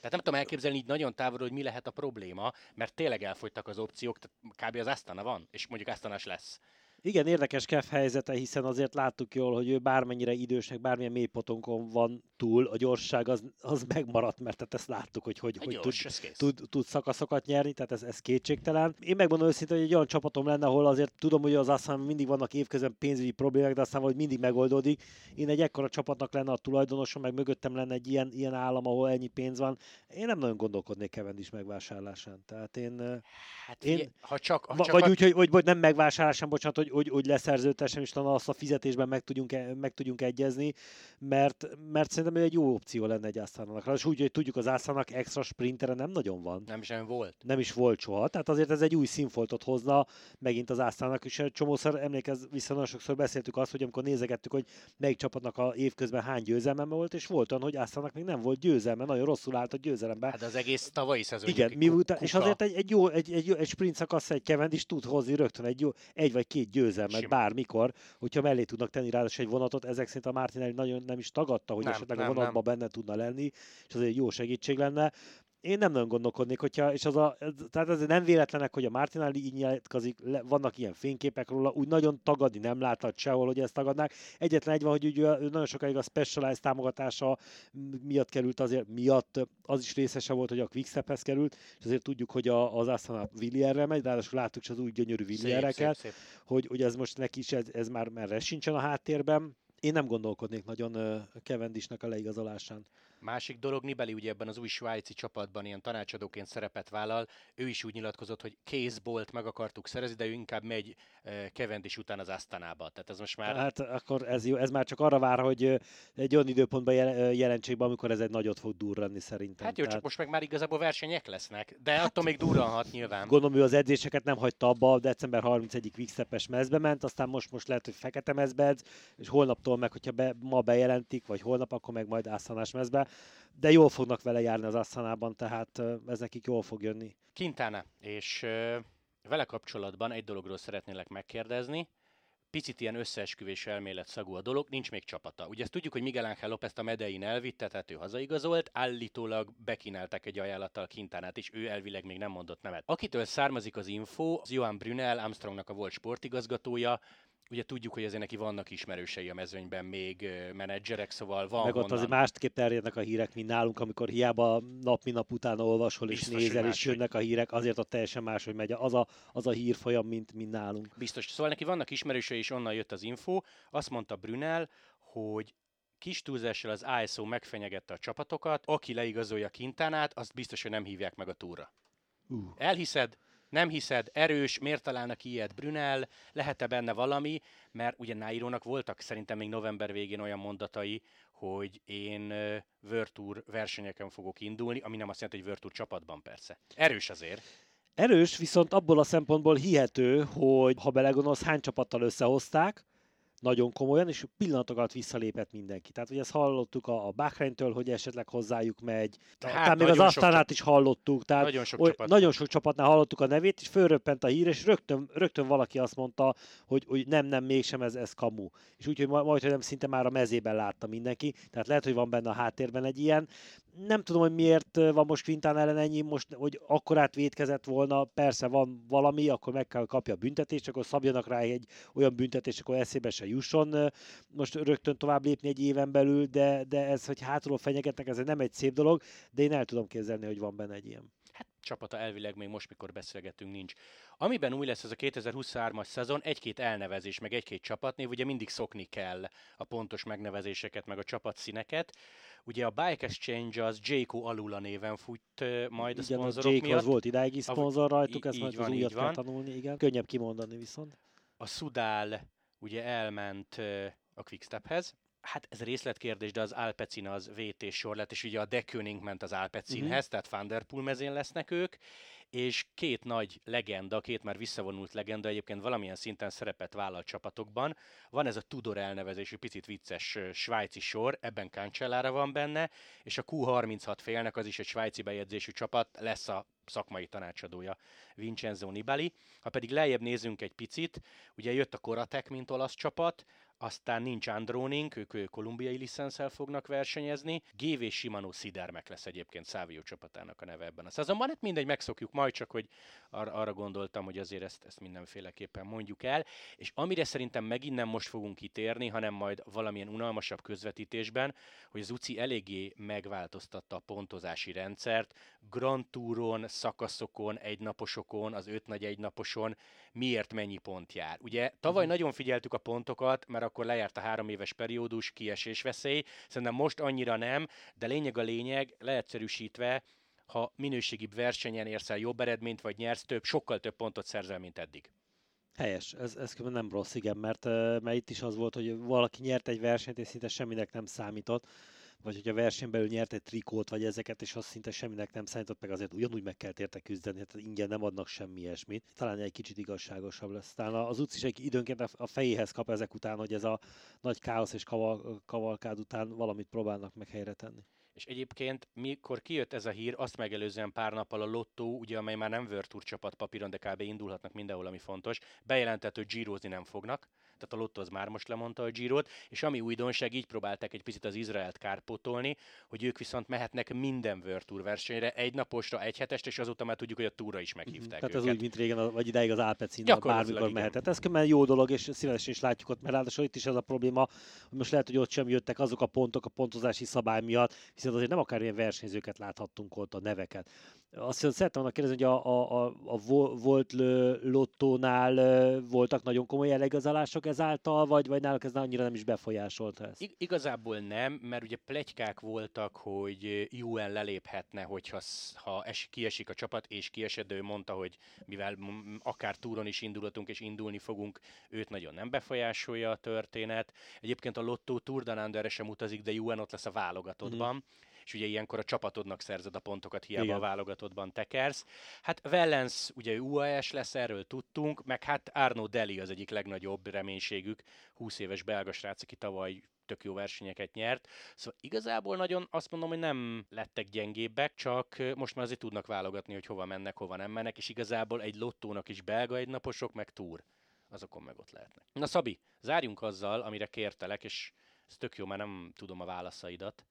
Tehát nem tudom elképzelni így nagyon távolról, hogy mi lehet a probléma, mert tényleg elfogytak az opciók, tehát kb. az Astana van, és mondjuk Astanas lesz. Igen, érdekes Kev helyzete, hiszen azért láttuk jól, hogy ő bármennyire idősnek, bármilyen mélypotonkon van túl, a gyorság az, az megmaradt, mert tehát ezt láttuk, hogy hogy, hogy gyors, tud, tud, tud, szakaszokat nyerni, tehát ez, ez kétségtelen. Én megmondom őszintén, hogy egy olyan csapatom lenne, ahol azért tudom, hogy az aztán mindig vannak évközben pénzügyi problémák, de aztán hogy mindig megoldódik. Én egy ekkora csapatnak lenne a tulajdonosom, meg mögöttem lenne egy ilyen, ilyen állam, ahol ennyi pénz van. Én nem nagyon gondolkodnék is megvásárlásán. Tehát én... Hát, én, ha csak, ha csak vagy a... úgy, hogy, hogy, hogy, nem megvásárlásán, bocsánat, hogy, hogy, hogy leszerződtessem, és talán azt a fizetésben meg tudjunk, e- meg tudjunk egyezni, mert, mert szerintem egy jó opció lenne egy Ászának. És úgy, hogy tudjuk, az Ászának extra sprintere nem nagyon van. Nem is volt. Nem is volt soha. Tehát azért ez egy új színfoltot hozna megint az Ászának, és csomószor emlékez vissza, nagyon sokszor beszéltük azt, hogy amikor nézegettük, hogy melyik csapatnak a évközben hány győzelme volt, és volt olyan, hogy Ászának még nem volt győzelme, nagyon rosszul állt a győzelemben. Hát az egész tavalyi szezon. Igen, miután, és azért egy, egy jó, egy, egy, egy sprint szakasz, egy kevend is tud hozni rögtön egy, jó, egy vagy két győzelmet Simán. bármikor, hogyha mellé tudnak tenni ráadásul egy vonatot, ezek szerint a Martinelli nagyon nem is tagadta, hogy nem, esetleg nem, a vonatban nem. benne tudna lenni, és az egy jó segítség lenne én nem nagyon gondolkodnék, hogyha, és az a, tehát ez nem véletlenek, hogy a Martinelli így nyilatkozik, vannak ilyen fényképek róla, úgy nagyon tagadni nem láthat sehol, hogy ezt tagadnák. Egyetlen egy van, hogy ugye nagyon sokáig a Specialized támogatása miatt került azért, miatt az is részese volt, hogy a Quickstephez került, és azért tudjuk, hogy a, az Astana Villierre megy, ráadásul láttuk is az új gyönyörű Villierreket, hogy, hogy ez most neki is, ez, ez már merre sincsen a háttérben. Én nem gondolkodnék nagyon Kevendisnek a leigazolásán. Másik dolog, Nibeli ugye ebben az új svájci csapatban ilyen tanácsadóként szerepet vállal, ő is úgy nyilatkozott, hogy kézbolt meg akartuk szerezni, de ő inkább megy uh, is után az Asztanába. Tehát ez most már... Hát akkor ez, jó, ez már csak arra vár, hogy egy olyan időpontban jel- jelentsék be, amikor ez egy nagyot fog durranni szerintem. Hát jó, Tehát... csak most meg már igazából versenyek lesznek, de hát, attól még durranhat nyilván. Gondolom, ő az edzéseket nem hagyta abba, december 31-ig Quickstep-es mezbe ment, aztán most, most lehet, hogy fekete mezbe edz, és holnaptól meg, hogyha be, ma bejelentik, vagy holnap, akkor meg majd Asztanás mezbe de jól fognak vele járni az Asztanában, tehát ez nekik jól fog jönni. Quintana, és vele kapcsolatban egy dologról szeretnélek megkérdezni, picit ilyen összeesküvés elmélet szagú a dolog, nincs még csapata. Ugye ezt tudjuk, hogy Miguel Ángel López a Medein elvitte, tehát ő hazaigazolt, állítólag bekínáltak egy ajánlattal Kintánát, és ő elvileg még nem mondott nemet. Akitől származik az info, az Johan Brunel, Armstrongnak a volt sportigazgatója, Ugye tudjuk, hogy azért neki vannak ismerősei a mezőnyben, még menedzserek, szóval van Meg ott azért másképp terjednek a hírek, mint nálunk, amikor hiába nap, mint nap utána olvasol és Biztos, nézel, és jönnek a hírek, azért ott teljesen más, hogy megy az a, az a hírfolyam, mint, mint nálunk. Biztos. Szóval neki vannak ismerősei, és onnan jött az info. Azt mondta Brunel, hogy kis túlzással az ISO megfenyegette a csapatokat, aki leigazolja Kintánát, azt biztos, hogy nem hívják meg a túra. Uh. Elhiszed? Nem hiszed, erős, miért találnak ilyet Brunel, lehet-e benne valami, mert ugye Nairónak voltak szerintem még november végén olyan mondatai, hogy én Tour versenyeken fogok indulni, ami nem azt jelenti, hogy Tour csapatban persze. Erős azért. Erős, viszont abból a szempontból hihető, hogy ha belegondolsz, hány csapattal összehozták, nagyon komolyan, és pillanatokat visszalépett mindenki. Tehát, hogy ezt hallottuk a, a Bahreintől, hogy esetleg hozzájuk megy. Hát, még az Asztánát is hallottuk. Tehát nagyon sok, oly, csapat. nagyon sok csapatnál hallottuk a nevét, és fölröppent a hír, és rögtön, rögtön valaki azt mondta, hogy, hogy nem, nem, mégsem ez, ez kamu. És úgyhogy majd, hogy nem szinte már a mezében látta mindenki. Tehát lehet, hogy van benne a háttérben egy ilyen nem tudom, hogy miért van most Quintán ellen ennyi, most, hogy akkorát vétkezett volna, persze van valami, akkor meg kell kapja a büntetést, akkor szabjanak rá egy olyan büntetést, akkor eszébe se jusson most rögtön tovább lépni egy éven belül, de, de ez, hogy hátulról fenyegetnek, ez nem egy szép dolog, de én el tudom képzelni, hogy van benne egy ilyen. Csapata elvileg még most, mikor beszélgetünk, nincs. Amiben új lesz ez a 2023-as szezon, egy-két elnevezés, meg egy-két csapatnév, ugye mindig szokni kell a pontos megnevezéseket, meg a csapatszíneket. Ugye a Bike Exchange az Jayco Alula néven fut majd a igen, szponzorok Jayco miatt. az volt idáig is szponzor rajtuk, ezt majd van, az újat kell tanulni, igen. Könnyebb kimondani viszont. A Sudál ugye elment a Quickstephez, hát ez részletkérdés, de az Alpecin az VT sor lett, és ugye a Deköning ment az Alpecinhez, uh-huh. tehát Vanderpool mezén lesznek ők, és két nagy legenda, két már visszavonult legenda egyébként valamilyen szinten szerepet vállal csapatokban. Van ez a Tudor elnevezésű picit vicces svájci sor, ebben Cancellára van benne, és a Q36 félnek az is egy svájci bejegyzésű csapat, lesz a szakmai tanácsadója Vincenzo Nibali. Ha pedig lejjebb nézünk egy picit, ugye jött a Koratek, mint olasz csapat, aztán nincs Androning, ők, ők kolumbiai licenszel fognak versenyezni. GV Shimano Sidermek lesz egyébként Szávio csapatának a neve ebben a szezonban. Hát mindegy, megszokjuk majd, csak hogy ar- arra gondoltam, hogy azért ezt, ezt mindenféleképpen mondjuk el. És amire szerintem megint nem most fogunk kitérni, hanem majd valamilyen unalmasabb közvetítésben, hogy az UCI eléggé megváltoztatta a pontozási rendszert. Grand Touron, szakaszokon, egynaposokon, az öt nagy egynaposon miért mennyi pont jár. Ugye tavaly uh-huh. nagyon figyeltük a pontokat, mert akkor lejárt a három éves periódus, kiesés veszély. Szerintem most annyira nem, de lényeg a lényeg, leegyszerűsítve, ha minőségibb versenyen érsz el jobb eredményt, vagy nyersz több, sokkal több pontot szerzel, mint eddig. Helyes, ez, ez nem rossz, igen, mert, mert itt is az volt, hogy valaki nyert egy versenyt, és szinte semminek nem számított vagy a versenyen belül nyert egy trikót, vagy ezeket, és az szinte semminek nem számított, meg azért ugyanúgy meg kell érte küzdeni, tehát ingyen nem adnak semmi ilyesmit. Talán egy kicsit igazságosabb lesz. Talán az utc is egy időnként a fejéhez kap ezek után, hogy ez a nagy káosz és kaval, kavalkád után valamit próbálnak meg helyre tenni. És egyébként, mikor kijött ez a hír, azt megelőzően pár nappal a Lotto, ugye, amely már nem World Tour csapat papíron, de kb. indulhatnak mindenhol, ami fontos, bejelentett, hogy gyírozni nem fognak tehát a Lotto az már most lemondta a Girot, és ami újdonság, így próbálták egy picit az Izraelt kárpótolni, hogy ők viszont mehetnek minden World Tour versenyre, egy naposra, egy hetest, és azóta már tudjuk, hogy a túra is meghívták Tehát őket. ez úgy, mint régen, vagy idáig az Alpecin, bármikor mehetett. Ez kömmel jó dolog, és szívesen is látjuk ott, mert ráadásul itt is ez a probléma, hogy most lehet, hogy ott sem jöttek azok a pontok a pontozási szabály miatt, hiszen azért nem akár ilyen versenyzőket láthattunk ott, a neveket. Azt szerettem volna kérdezni, hogy a, a, a, a volt lottónál voltak nagyon komoly elegazalások ezáltal, vagy, vagy náluk ez annyira nem is befolyásolta ezt? Igazából nem, mert ugye plegykák voltak, hogy UN leléphetne, hogyha ha es, kiesik a csapat, és kiesett, de ő mondta, hogy mivel akár túron is indulhatunk, és indulni fogunk, őt nagyon nem befolyásolja a történet. Egyébként a Lotto Tour de sem utazik, de UN ott lesz a válogatottban. Mm és ugye ilyenkor a csapatodnak szerzed a pontokat, hiába Igen. a válogatottban tekersz. Hát Wellens ugye UAS lesz, erről tudtunk, meg hát Arno Deli az egyik legnagyobb reménységük, 20 éves belga srác, aki tavaly tök jó versenyeket nyert. Szóval igazából nagyon azt mondom, hogy nem lettek gyengébbek, csak most már azért tudnak válogatni, hogy hova mennek, hova nem mennek, és igazából egy lottónak is belga egy naposok, meg túr. Azokon meg ott lehetnek. Na Szabi, zárjunk azzal, amire kértelek, és ez tök jó, mert nem tudom a válaszaidat.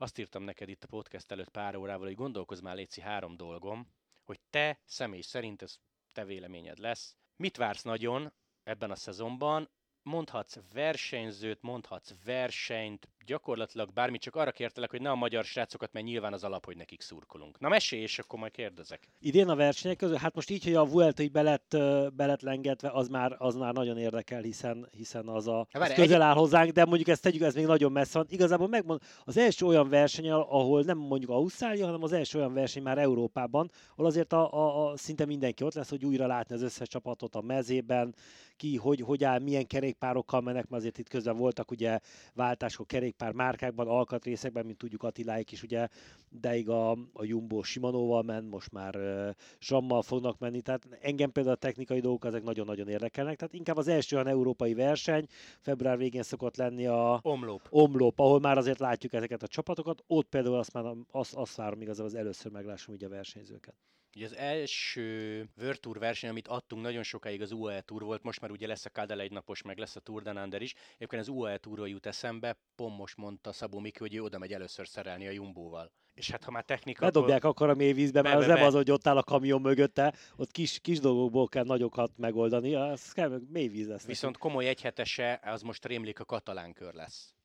Azt írtam neked itt a podcast előtt pár órával, hogy gondolkozz már Léci három dolgom, hogy te személy szerint ez te véleményed lesz. Mit vársz nagyon ebben a szezonban? Mondhatsz versenyzőt, mondhatsz versenyt, gyakorlatilag bármit, csak arra kértelek, hogy ne a magyar srácokat, mert nyilván az alap, hogy nekik szurkolunk. Na mesélj, és akkor majd kérdezek. Idén a versenyek közül, hát most így, hogy a Vuelta így belet, belet lengetve, az már, az már nagyon érdekel, hiszen, hiszen az a az közel áll hozzánk, de mondjuk ezt tegyük, ez még nagyon messze van. Igazából megmond, az első olyan verseny, ahol nem mondjuk Ausztrália, hanem az első olyan verseny már Európában, ahol azért a, a, a szinte mindenki ott lesz, hogy újra látni az összes csapatot a mezében, ki, hogy, hogy áll, milyen kerékpárokkal mennek, mert azért itt közben voltak ugye váltások kerékpár márkákban, alkatrészekben, mint tudjuk Attiláik is ugye, deig a, a Jumbo Simanóval ment, most már uh, Zsammal fognak menni, tehát engem például a technikai dolgok ezek nagyon-nagyon érdekelnek, tehát inkább az első olyan európai verseny, február végén szokott lenni a Omlop, Omlop ahol már azért látjuk ezeket a csapatokat, ott például azt, már, azt, azt várom igazából az először meglássam ugye a versenyzőket. Ugye az első World Tour verseny, amit adtunk nagyon sokáig az UAE Tour volt, most már ugye lesz a Kadel egy napos, meg lesz a Tour de Nander is. Egyébként az UAE Tourról jut eszembe, pont most mondta Szabó Miki, hogy ő oda megy először szerelni a Jumbóval. És hát ha már technika... Bedobják akkor a mélyvízbe, mert be, be, az nem az, hogy ott áll a kamion mögötte, ott kis, kis dolgokból kell nagyokat megoldani, az kell, mélyvíz lesz. Viszont komoly egyhetese, az most rémlik a katalán kör lesz.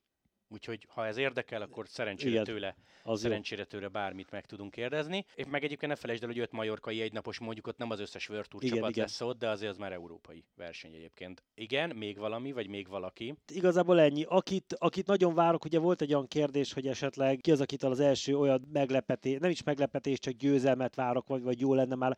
Úgyhogy ha ez érdekel, akkor szerencsére Igen, tőle, Az jó. szerencsére tőle bármit meg tudunk kérdezni. És meg egyébként ne felejtsd el, hogy öt majorkai egynapos mondjuk ott nem az összes World Tour Igen, csapat igen. lesz ott, de azért az már európai verseny egyébként. Igen, még valami, vagy még valaki. Igazából ennyi. Akit, akit nagyon várok, ugye volt egy olyan kérdés, hogy esetleg ki az, akitől az első olyan meglepetés, nem is meglepetés, csak győzelmet várok, vagy, vagy jó lenne már,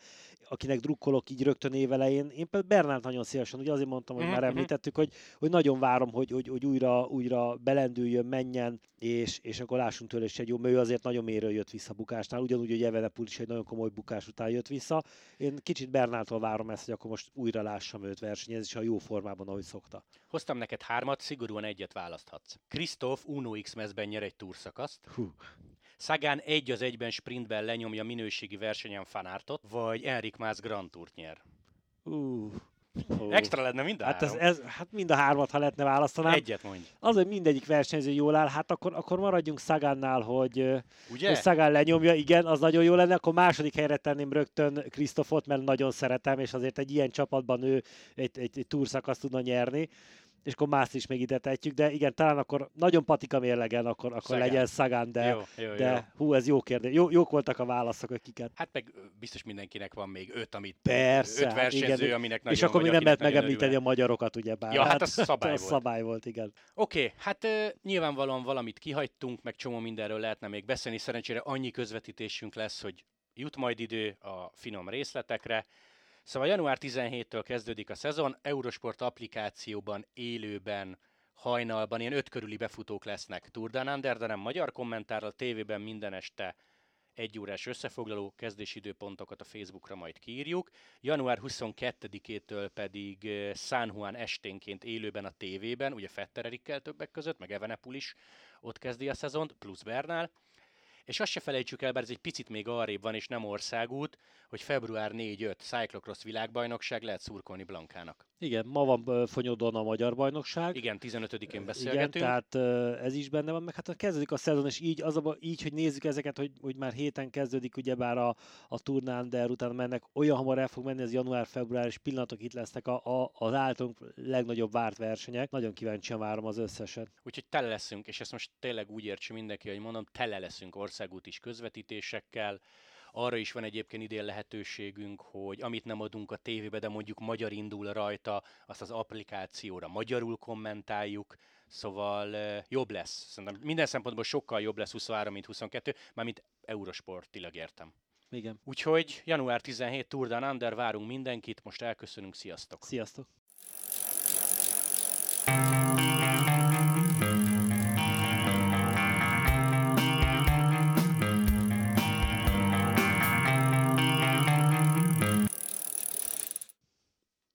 akinek drukkolok így rögtön évelején. Én például Bernált nagyon szívesen, ugye azért mondtam, hogy Mhm, már mhm. említettük, hogy, hogy nagyon várom, hogy, hogy, hogy újra, újra belendüljön, menjen, és, és akkor lássunk tőle is egy jó, mert ő azért nagyon méről jött vissza bukásnál, ugyanúgy, hogy Evenepul is egy nagyon komoly bukás után jött vissza. Én kicsit Bernától várom ezt, hogy akkor most újra lássam őt versenyezni, és a jó formában, ahogy szokta. Hoztam neked hármat, szigorúan egyet választhatsz. Krisztóf Uno X mezben nyer egy túrszakaszt. Hú. Szagán egy az egyben sprintben lenyomja minőségi versenyen fanártot, vagy Enrik Mász Grand Tourt nyer. Uh. Extra lenne mind a Hát ez, három. ez, hát mind a hármat, ha lehetne választanám. Egyet mondj. Az, hogy mindegyik versenyző jól áll, hát akkor, akkor maradjunk Szagánnál, hogy, Ugye? hogy Szagán lenyomja, igen, az nagyon jó lenne, akkor második helyre tenném rögtön Krisztofot, mert nagyon szeretem, és azért egy ilyen csapatban ő egy, egy, egy túrszakaszt tudna nyerni, és akkor más is még ide tehetjük, de igen, talán akkor nagyon patika mérlegen, akkor, akkor Sagan. legyen Szagán, de, jó, jó, jó. de hú, ez jó kérdés. Jó, jók voltak a válaszok, hogy kiket. Hát meg biztos mindenkinek van még öt, amit Persze, öt hát versenyző, igen. aminek nagyon és akkor még nem lehet megemlíteni a magyarokat, ugye bár. Ja, hát az szabály az volt. szabály volt, igen. Oké, okay, hát ö, nyilvánvalóan valamit kihagytunk, meg csomó mindenről lehetne még beszélni. Szerencsére annyi közvetítésünk lesz, hogy jut majd idő a finom részletekre. Szóval január 17-től kezdődik a szezon, Eurosport applikációban, élőben, hajnalban ilyen öt körüli befutók lesznek Tour Down de nem magyar kommentárral, tévében minden este egy órás összefoglaló kezdési időpontokat a Facebookra majd kiírjuk. Január 22-től pedig eh, San Juan esténként élőben a tévében, ugye Fetter Erikkel többek között, meg Evenepul is ott kezdi a szezont, plusz Bernál. És azt se felejtsük el, bár ez egy picit még arrébb van, és nem országút, hogy február 4-5 Cyclocross világbajnokság lehet szurkolni Blankának. Igen, ma van Fonyodon a magyar bajnokság. Igen, 15-én Igen, beszélgetünk. tehát ö, ez is benne van, meg hát kezdődik a szezon, és így, az a, így hogy nézzük ezeket, hogy, hogy már héten kezdődik, ugyebár a, a turnán, de utána mennek, olyan hamar el fog menni, ez január-február, és pillanatok itt lesznek a, a, az általunk legnagyobb várt versenyek. Nagyon kíváncsian várom az összeset. Úgyhogy tele leszünk, és ezt most tényleg úgy értse mindenki, hogy mondom, tele leszünk országút is közvetítésekkel. Arra is van egyébként idén lehetőségünk, hogy amit nem adunk a tévébe, de mondjuk magyar indul rajta, azt az applikációra magyarul kommentáljuk, szóval jobb lesz. Szerintem minden szempontból sokkal jobb lesz 23, mint 22, mármint Eurosportilag értem. Igen. Úgyhogy január 17 Tour Down Under, várunk mindenkit, most elköszönünk, sziasztok! Sziasztok!